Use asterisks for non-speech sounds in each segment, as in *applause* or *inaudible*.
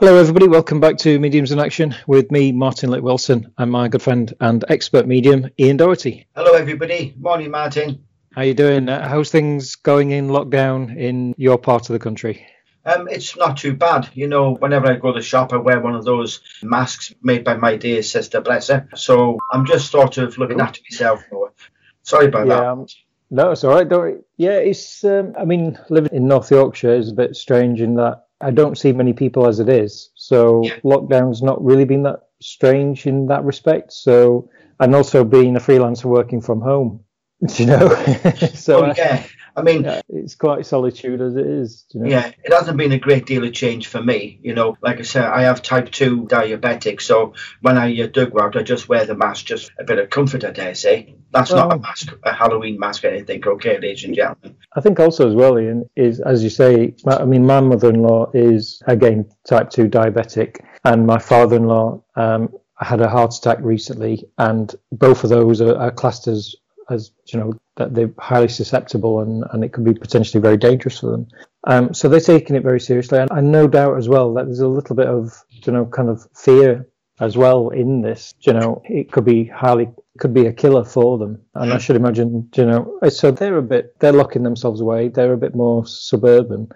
Hello, everybody. Welcome back to Mediums in Action with me, Martin Litt Wilson, and my good friend and expert medium, Ian Doherty. Hello, everybody. Morning, Martin. How you doing? Uh, how's things going in lockdown in your part of the country? Um, it's not too bad. You know, whenever I go to the shop, I wear one of those masks made by my dear sister, bless her. So I'm just sort of looking after myself. Sorry about yeah, that. Um, no, it's all right. Don't worry. Yeah, it's. Um, I mean, living in North Yorkshire is a bit strange in that I don't see many people as it is. So yeah. lockdown's not really been that strange in that respect. So and also being a freelancer working from home, *laughs* you know. *laughs* so oh, yeah. I mean, yeah, it's quite solitude as it is. You know? Yeah, it hasn't been a great deal of change for me. You know, like I said, I have type 2 diabetic, so when I uh, do go out, I just wear the mask, just a bit of comfort, I dare say. That's well, not a mask, a Halloween mask or anything, okay, ladies and gentlemen. I think also as well, Ian, is as you say, I mean, my mother in law is, again, type 2 diabetic, and my father in law um, had a heart attack recently, and both of those are, are classed as as you know that they're highly susceptible and, and it could be potentially very dangerous for them. Um, so they're taking it very seriously, and, and no doubt as well that there's a little bit of you know kind of fear as well in this. You know, it could be highly could be a killer for them, and I should imagine you know so they're a bit they're locking themselves away. They're a bit more suburban.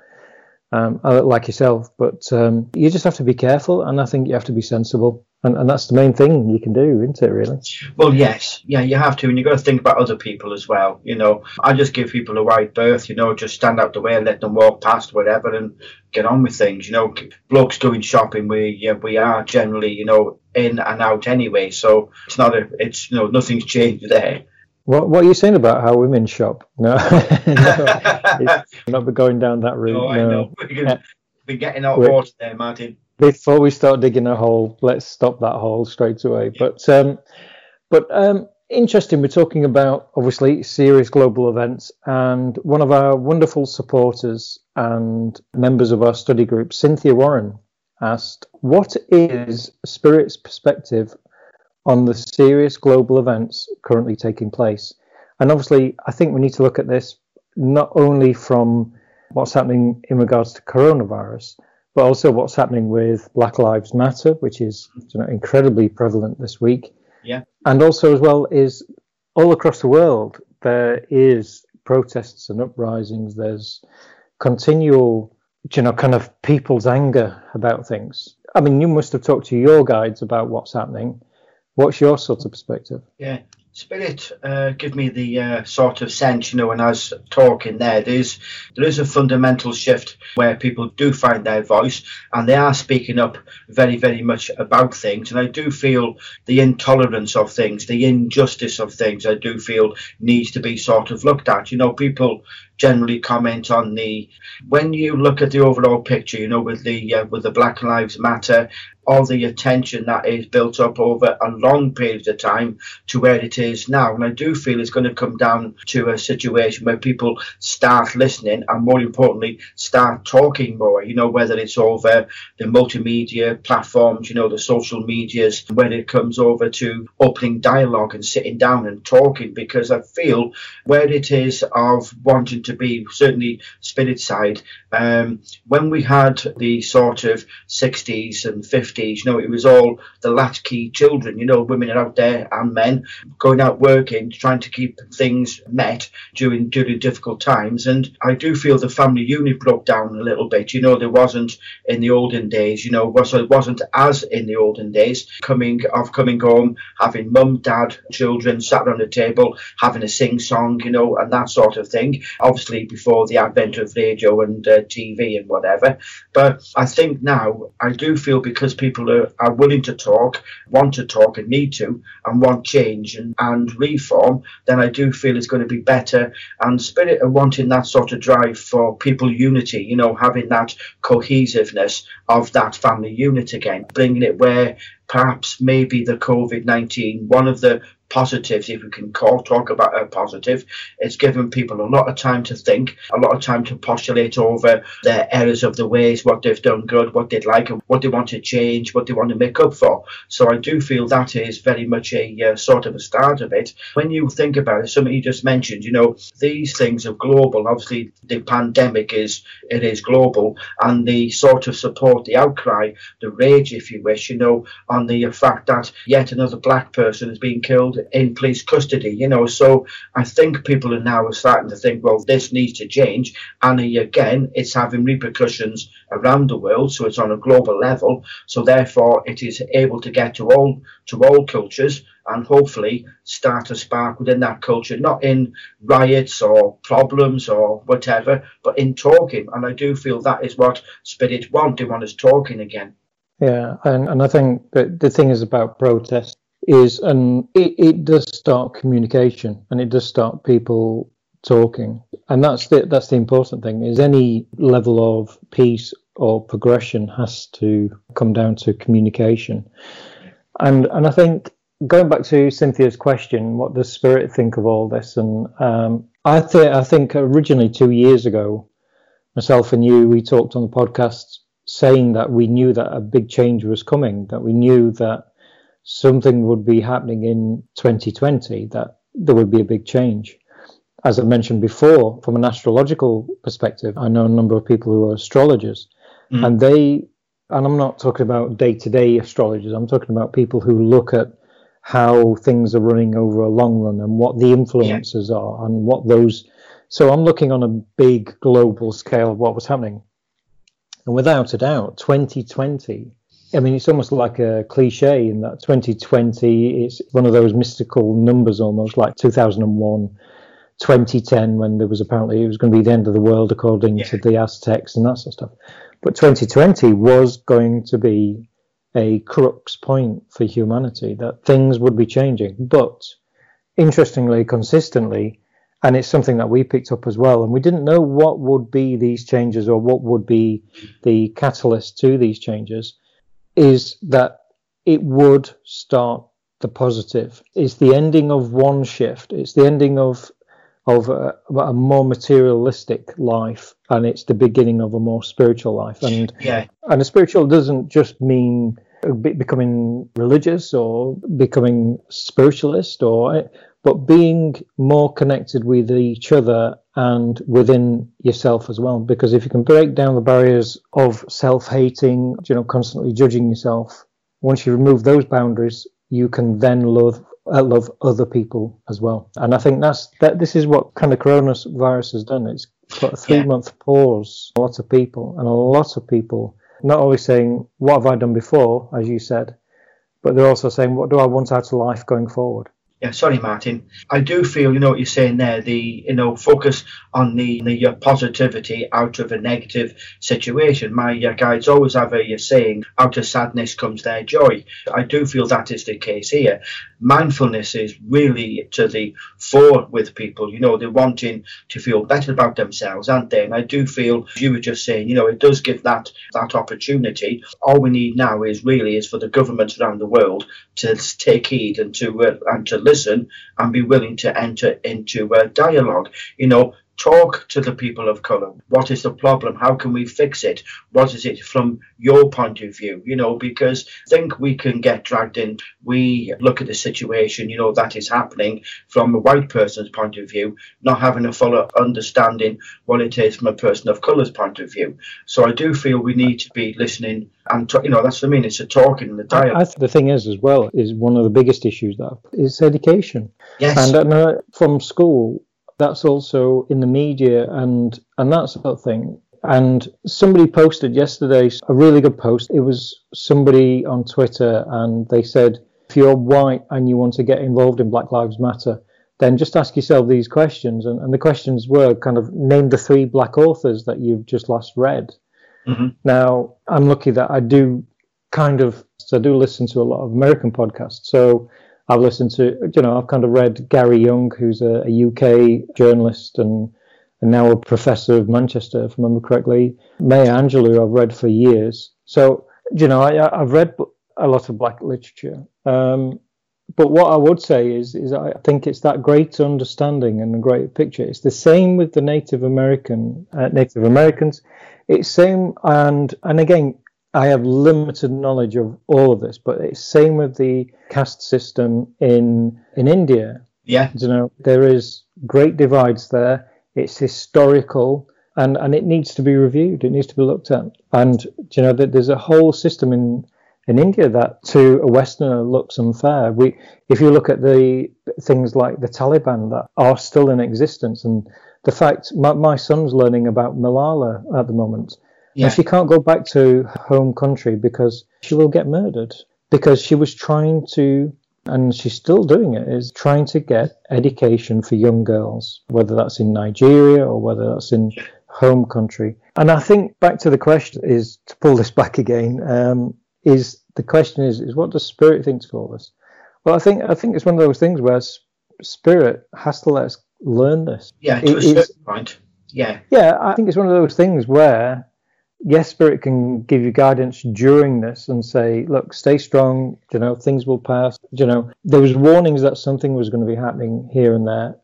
Um, uh, like yourself, but um, you just have to be careful, and I think you have to be sensible and, and that's the main thing you can do, isn't it, really? Well, yes. Yeah, you have to. And you've got to think about other people as well. You know, I just give people a wide berth, you know, just stand out the way and let them walk past, whatever, and get on with things. You know, blokes doing shopping, we, yeah, we are generally, you know, in and out anyway. So it's not a, it's, you know, nothing's changed there. What What are you saying about how women shop? No, *laughs* no *laughs* not going down that route. No, no. I know. *laughs* We're, we're getting out of water there, Martin before we start digging a hole, let's stop that hole straight away. But um, but um, interesting. We're talking about obviously serious global events, and one of our wonderful supporters and members of our study group, Cynthia Warren, asked, "What is Spirit's perspective on the serious global events currently taking place?" And obviously, I think we need to look at this not only from what's happening in regards to coronavirus but also what's happening with Black Lives Matter, which is you know, incredibly prevalent this week. Yeah. And also as well is all across the world there is protests and uprisings. There's continual, you know, kind of people's anger about things. I mean, you must have talked to your guides about what's happening. What's your sort of perspective? Yeah. Spirit uh, give me the uh, sort of sense, you know, when I was talking there, there's there is a fundamental shift where people do find their voice and they are speaking up very, very much about things. And I do feel the intolerance of things, the injustice of things, I do feel needs to be sort of looked at. You know, people generally comment on the when you look at the overall picture, you know, with the uh, with the Black Lives Matter all the attention that is built up over a long period of time to where it is now. And I do feel it's going to come down to a situation where people start listening and, more importantly, start talking more. You know, whether it's over the multimedia platforms, you know, the social medias, when it comes over to opening dialogue and sitting down and talking, because I feel where it is of wanting to be, certainly spirit side, um, when we had the sort of 60s and 50s 50s. You know, it was all the latchkey children. You know, women are out there and men going out working, trying to keep things met during during difficult times. And I do feel the family unit broke down a little bit. You know, there wasn't in the olden days. You know, so it wasn't as in the olden days. Coming of coming home, having mum, dad, children sat around the table, having a sing song. You know, and that sort of thing. Obviously, before the advent of radio and uh, TV and whatever. But I think now I do feel because people are, are willing to talk, want to talk, and need to, and want change and, and reform, then I do feel it's going to be better. And Spirit are wanting that sort of drive for people unity, you know, having that cohesiveness of that family unit again, bringing it where perhaps maybe the COVID 19, one of the positives, if we can call talk about a positive. It's given people a lot of time to think, a lot of time to postulate over their errors of the ways, what they've done good, what they'd like, and what they want to change, what they want to make up for. So I do feel that is very much a uh, sort of a start of it. When you think about it, something you just mentioned, you know, these things are global. Obviously, the pandemic is it is global, and the sort of support, the outcry, the rage, if you wish, you know, on the fact that yet another black person is being killed in police custody, you know. So I think people are now starting to think, well, this needs to change, and again, it's having repercussions around the world, so it's on a global level. So therefore, it is able to get to all to all cultures and hopefully start a spark within that culture, not in riots or problems or whatever, but in talking. And I do feel that is what Spirit want. They want us talking again. Yeah, and, and I think that the thing is about protest is, and it, it does start communication and it does start people talking, and that's the that's the important thing. Is any level of peace or progression has to come down to communication, and and I think going back to Cynthia's question, what does Spirit think of all this? And um, I think I think originally two years ago, myself and you, we talked on the podcast saying that we knew that a big change was coming, that we knew that something would be happening in 2020, that there would be a big change. As I mentioned before, from an astrological perspective, I know a number of people who are astrologers, mm. and they, and I'm not talking about day to day astrologers, I'm talking about people who look at how things are running over a long run and what the influences yeah. are and what those. So I'm looking on a big global scale of what was happening. And without a doubt, 2020, I mean, it's almost like a cliche in that 2020 is one of those mystical numbers almost like 2001, 2010, when there was apparently it was going to be the end of the world according yeah. to the Aztecs and that sort of stuff. But 2020 was going to be a crux point for humanity that things would be changing. But interestingly, consistently, and it's something that we picked up as well, and we didn't know what would be these changes or what would be the catalyst to these changes, is that it would start the positive. It's the ending of one shift. It's the ending of of a, a, more materialistic life and it's the beginning of a more spiritual life and yeah. and a spiritual doesn't just mean becoming religious or becoming spiritualist or but being more connected with each other and within yourself as well because if you can break down the barriers of self-hating you know constantly judging yourself once you remove those boundaries you can then love uh, love other people as well. And I think that's that. This is what kind of coronavirus has done. It's put a three yeah. month pause. A lot of people and a lot of people not only saying what have I done before, as you said, but they're also saying what do I want out of life going forward yeah, sorry, Martin. I do feel, you know, what you're saying there, the, you know, focus on the, the uh, positivity out of a negative situation. My uh, guides always have a, saying, out of sadness comes their joy. I do feel that is the case here. Mindfulness is really to the fore with people, you know, they're wanting to feel better about themselves, aren't they? And I do feel, you were just saying, you know, it does give that, that opportunity. All we need now is really is for the governments around the world to take heed and to, uh, and to and be willing to enter into a dialogue. You know, talk to the people of color. What is the problem? How can we fix it? What is it from your point of view? You know, because I think we can get dragged in. We look at the situation, you know, that is happening from a white person's point of view, not having a full understanding what it is from a person of colour's point of view. So I do feel we need to be listening and you know that's what I mean. It's a talking and the dialogue. the thing is, as well, is one of the biggest issues that is education. Yes. And uh, from school, that's also in the media and and that sort of thing. And somebody posted yesterday a really good post. It was somebody on Twitter, and they said, if you're white and you want to get involved in Black Lives Matter, then just ask yourself these questions. And, and the questions were kind of name the three black authors that you've just last read. Mm-hmm. Now, I'm lucky that I do kind of, so I do listen to a lot of American podcasts. So I've listened to, you know, I've kind of read Gary Younge, who's a, a UK journalist and, and now a professor of Manchester, if I remember correctly. Maya Angelou, I've read for years. So, you know, I, I've read a lot of black literature. Um, but what I would say is, is I think it's that great understanding and the great picture. It's the same with the Native American uh, Native Americans. It's same, and and again, I have limited knowledge of all of this, but it's same with the caste system in in India. Yeah, you know, there is great divides there. It's historical and and it needs to be reviewed. It needs to be looked at. And you know, there's a whole system in in India that to a Westerner looks unfair. We, if you look at the things like the Taliban that are still in existence, and the fact my, my son's learning about Malala at the moment, yeah. and she can't go back to home country because she will get murdered because she was trying to and she's still doing it, is trying to get education for young girls, whether that's in Nigeria or whether that's in home country. And I think back to the question is to pull this back again. Um, is the question is is what does spirit think of all this? Well, I think I think it's one of those things where spirit has to let us learn this. Yeah, to it, a certain point. Yeah. Yeah, I think it's one of those things where yes, spirit can give you guidance during this and say, look, stay strong. You know, things will pass. You know, there was warnings that something was going to be happening here and there.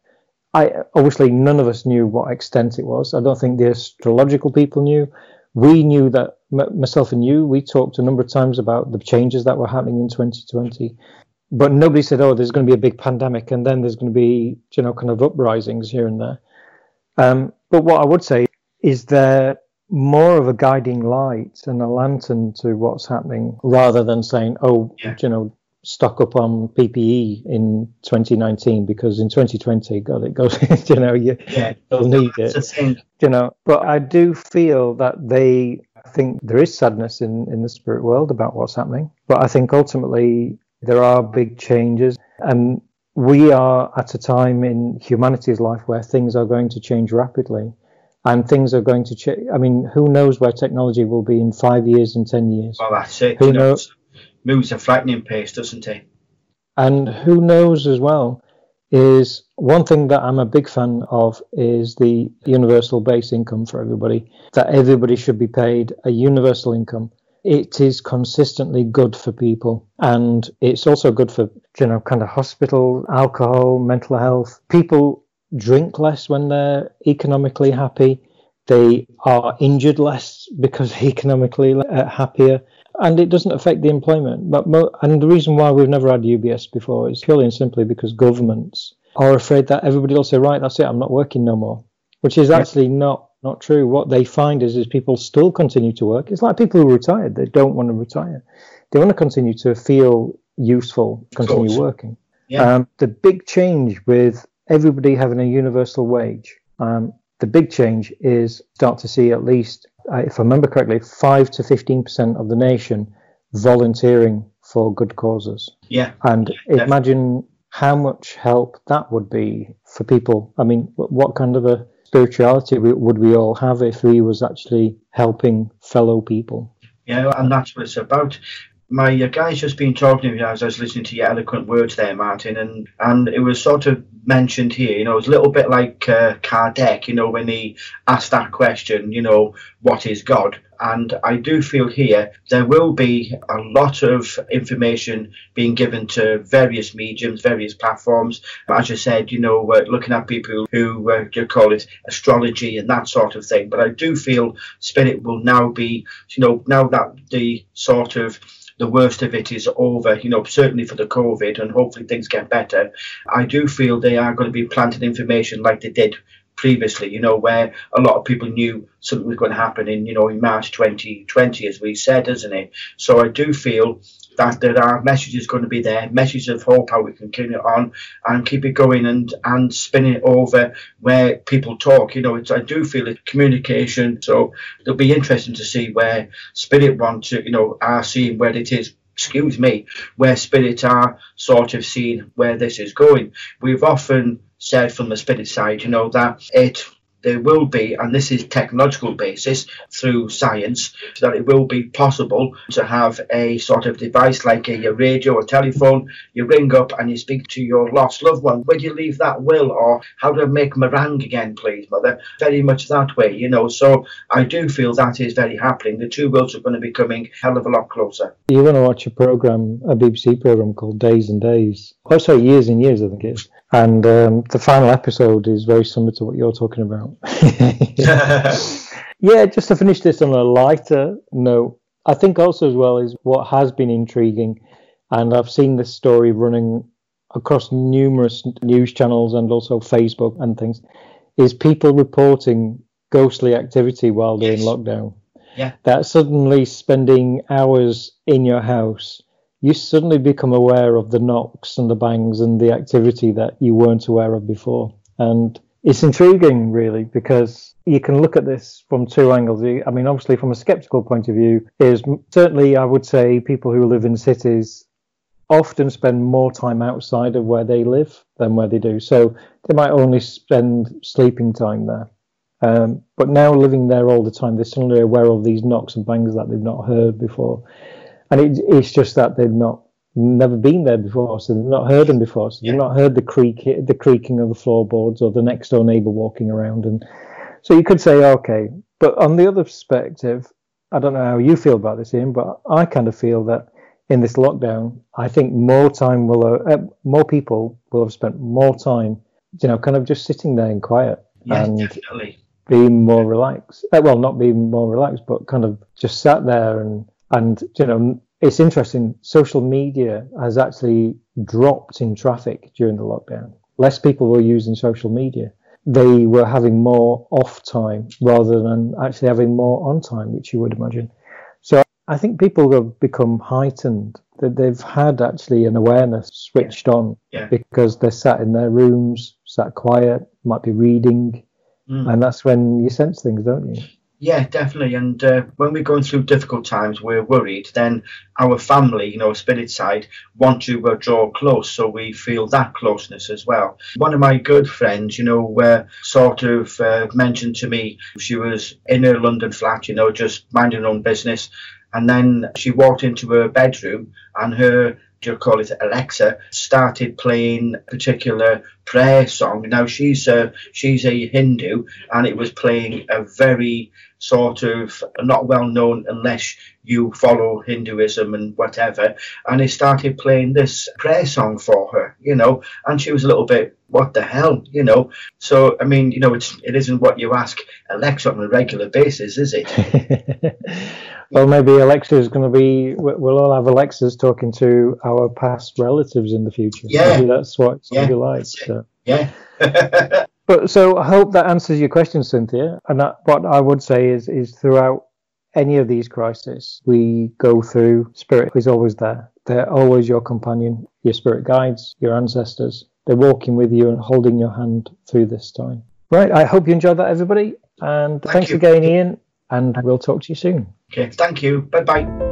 I obviously none of us knew what extent it was. I don't think the astrological people knew. We knew that myself and you. We talked a number of times about the changes that were happening in 2020, but nobody said, "Oh, there's going to be a big pandemic, and then there's going to be you know kind of uprisings here and there." Um, but what I would say is there more of a guiding light and a lantern to what's happening rather than saying, "Oh, yeah. you know, stock up on PPE in 2019 because in 2020, God, it goes, *laughs* you know, you, yeah. you'll need it. You know, but I do feel that they think there is sadness in, in the spirit world about what's happening. But I think ultimately there are big changes. And we are at a time in humanity's life where things are going to change rapidly and things are going to change. I mean, who knows where technology will be in five years and ten years? Well, that's it. Who knows? moves a frightening pace, doesn't he? And who knows as well is one thing that I'm a big fan of is the universal base income for everybody. That everybody should be paid a universal income. It is consistently good for people, and it's also good for you know kind of hospital, alcohol, mental health. People drink less when they're economically happy. They are injured less because *laughs* economically uh, happier and it doesn't affect the employment. But mo- and the reason why we've never had UBS before is purely and simply because governments are afraid that everybody will say, right, that's it, I'm not working no more, which is actually not not true. What they find is is people still continue to work. It's like people who retired; they don't want to retire. They want to continue to feel useful, continue working. Yeah. Um, the big change with everybody having a universal wage. Um, the big change is start to see at least if I remember correctly, five to fifteen percent of the nation volunteering for good causes. Yeah. And yeah, imagine how much help that would be for people. I mean, what kind of a spirituality would we all have if we was actually helping fellow people? Yeah, and that's what it's about my uh, guy's just been talking to me as I was listening to your eloquent words there, Martin, and and it was sort of mentioned here, you know, it's a little bit like uh, Kardec, you know, when he asked that question, you know, what is God? And I do feel here there will be a lot of information being given to various mediums, various platforms. As you said, you know, uh, looking at people who uh, you call it astrology and that sort of thing. But I do feel spirit will now be, you know, now that the sort of the worst of it is over, you know, certainly for the COVID, and hopefully things get better. I do feel they are going to be planting information like they did previously, you know, where a lot of people knew something was going to happen in, you know, in March 2020, as we said, isn't it? So I do feel that there are messages going to be there, messages of hope how we can keep it on and keep it going and and spin it over where people talk. You know, it's, I do feel it communication. So it'll be interesting to see where Spirit want to, you know, are seeing where it is excuse me, where spirit are sort of seeing where this is going. We've often said from the spirit side, you know, that it there will be, and this is technological basis through science, that it will be possible to have a sort of device like a, a radio or telephone. You ring up and you speak to your lost loved one. Where do you leave that will? Or how do I make meringue again, please, mother? Very much that way, you know. So I do feel that is very happening. The two worlds are going to be coming hell of a lot closer. You're going to watch a program, a BBC program called Days and Days. Oh, sorry, Years and Years, I think it is. And um, the final episode is very similar to what you're talking about. *laughs* yeah, just to finish this on a lighter note, I think also as well is what has been intriguing, and I've seen this story running across numerous news channels and also Facebook and things, is people reporting ghostly activity while they're yes. in lockdown. Yeah. That suddenly spending hours in your house you suddenly become aware of the knocks and the bangs and the activity that you weren't aware of before. And it's intriguing, really, because you can look at this from two angles. I mean, obviously, from a skeptical point of view, is certainly I would say people who live in cities often spend more time outside of where they live than where they do. So they might only spend sleeping time there. Um, but now living there all the time, they're suddenly aware of these knocks and bangs that they've not heard before and it, it's just that they've not never been there before, so they've not heard them before, so they've not heard the creak, the creaking of the floorboards or the next door neighbour walking around, and so you could say, okay, but on the other perspective, I don't know how you feel about this, Ian, but I kind of feel that in this lockdown, I think more time will, uh, uh more people will have spent more time, you know, kind of just sitting there in quiet yeah, and definitely. being more relaxed. Uh, well, not being more relaxed, but kind of just sat there and and, you know, it's interesting. Social media has actually dropped in traffic during the lockdown. Less people were using social media. They were having more off time rather than actually having more on time, which you would imagine. So I think people have become heightened that they've had actually an awareness switched yeah. on yeah. because they're sat in their rooms, sat quiet, might be reading, mm. and that's when you sense things, don't you? Yeah, definitely. And uh, when we're going through difficult times, we're worried. Then our family, you know, spirit side, want to uh, draw close, so we feel that closeness as well. One of my good friends, you know, uh, sort of uh, mentioned to me she was in her London flat, you know, just minding her own business, and then she walked into her bedroom, and her do you call it Alexa, started playing a particular prayer song. Now she's a she's a Hindu, and it was playing a very sort of not well known unless you follow Hinduism and whatever. And he started playing this prayer song for her, you know, and she was a little bit, what the hell, you know. So I mean, you know, it's it isn't what you ask Alexa on a regular basis, is it? *laughs* well, maybe Alexa is going to be. We'll all have Alexas talking to our past relatives in the future. Yeah, maybe that's what it's going to be like. So. Yeah. *laughs* but so I hope that answers your question, Cynthia. And that, what I would say is, is throughout any of these crises we go through, spirit is always there. They're always your companion, your spirit guides, your ancestors. They're walking with you and holding your hand through this time. Right. I hope you enjoyed that, everybody. And Thank thanks you. again, Ian. And we'll talk to you soon. Okay, thank you. Bye bye.